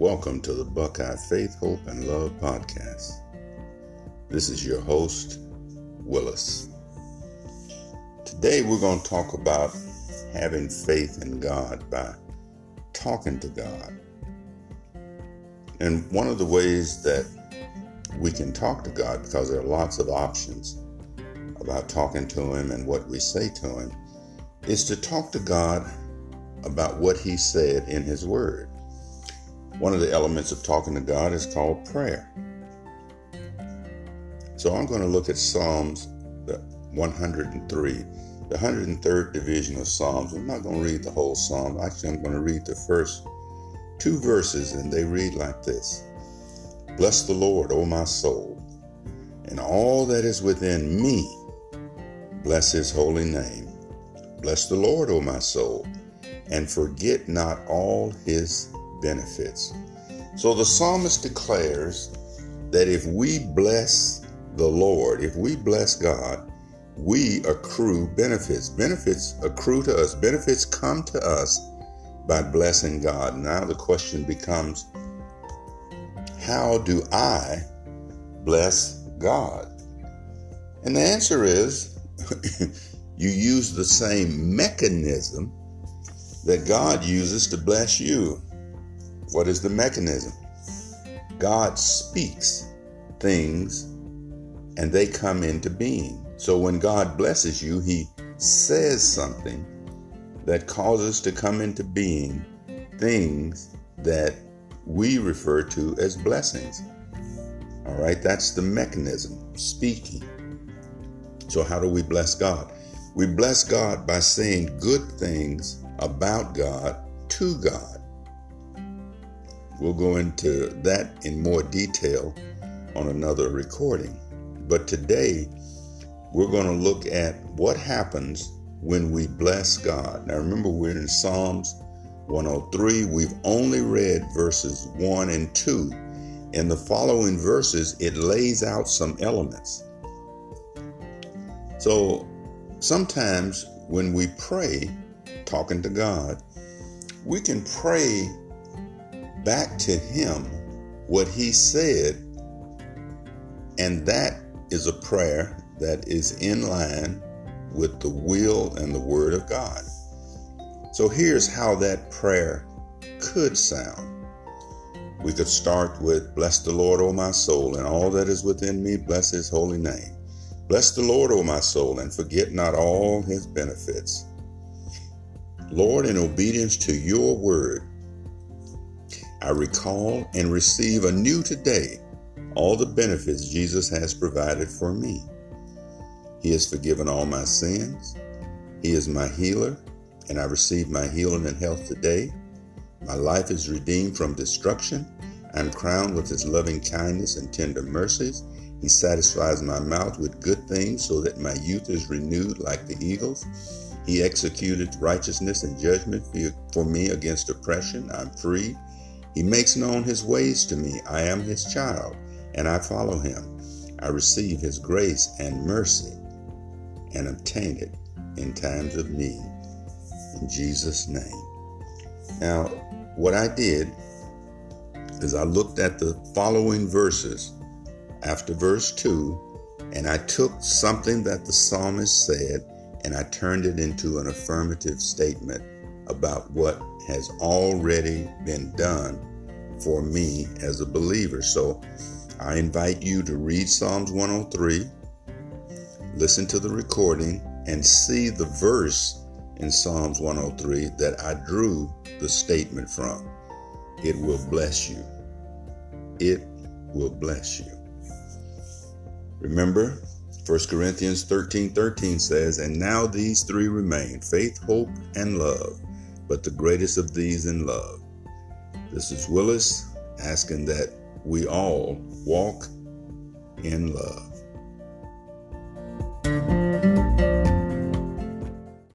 Welcome to the Buckeye Faith, Hope, and Love podcast. This is your host, Willis. Today we're going to talk about having faith in God by talking to God. And one of the ways that we can talk to God, because there are lots of options about talking to Him and what we say to Him, is to talk to God about what He said in His Word. One of the elements of talking to God is called prayer. So I'm going to look at Psalms 103, the 103rd division of Psalms. I'm not going to read the whole Psalm. Actually, I'm going to read the first two verses, and they read like this Bless the Lord, O my soul, and all that is within me. Bless his holy name. Bless the Lord, O my soul, and forget not all his benefits. So the psalmist declares that if we bless the Lord, if we bless God, we accrue benefits. Benefits accrue to us, benefits come to us by blessing God. Now the question becomes how do I bless God? And the answer is you use the same mechanism that God uses to bless you. What is the mechanism? God speaks things and they come into being. So when God blesses you, He says something that causes to come into being things that we refer to as blessings. All right, that's the mechanism, speaking. So, how do we bless God? We bless God by saying good things about God to God. We'll go into that in more detail on another recording. But today, we're going to look at what happens when we bless God. Now, remember, we're in Psalms 103. We've only read verses 1 and 2. In the following verses, it lays out some elements. So, sometimes when we pray, talking to God, we can pray back to Him what He said, and that is a prayer that is in line with the will and the Word of God. So here's how that prayer could sound. We could start with Bless the Lord, O my soul, and all that is within me, bless his holy name. Bless the Lord, O my soul, and forget not all his benefits. Lord, in obedience to your word, I recall and receive anew today all the benefits Jesus has provided for me. He has forgiven all my sins. He is my healer, and I receive my healing and health today. My life is redeemed from destruction. I am crowned with his loving kindness and tender mercies. He satisfies my mouth with good things so that my youth is renewed like the eagles. He executed righteousness and judgment for me against oppression. I'm free. He makes known his ways to me. I am his child, and I follow him. I receive his grace and mercy and obtain it in times of need. In Jesus' name. Now, what I did is I looked at the following verses after verse 2, and I took something that the psalmist said and I turned it into an affirmative statement about what has already been done for me as a believer. So I invite you to read Psalms 103, listen to the recording, and see the verse in Psalms 103 that I drew the statement from. It will bless you. It will bless you. Remember, 1 Corinthians 13 13 says, And now these three remain faith, hope, and love, but the greatest of these in love. This is Willis asking that we all walk in love.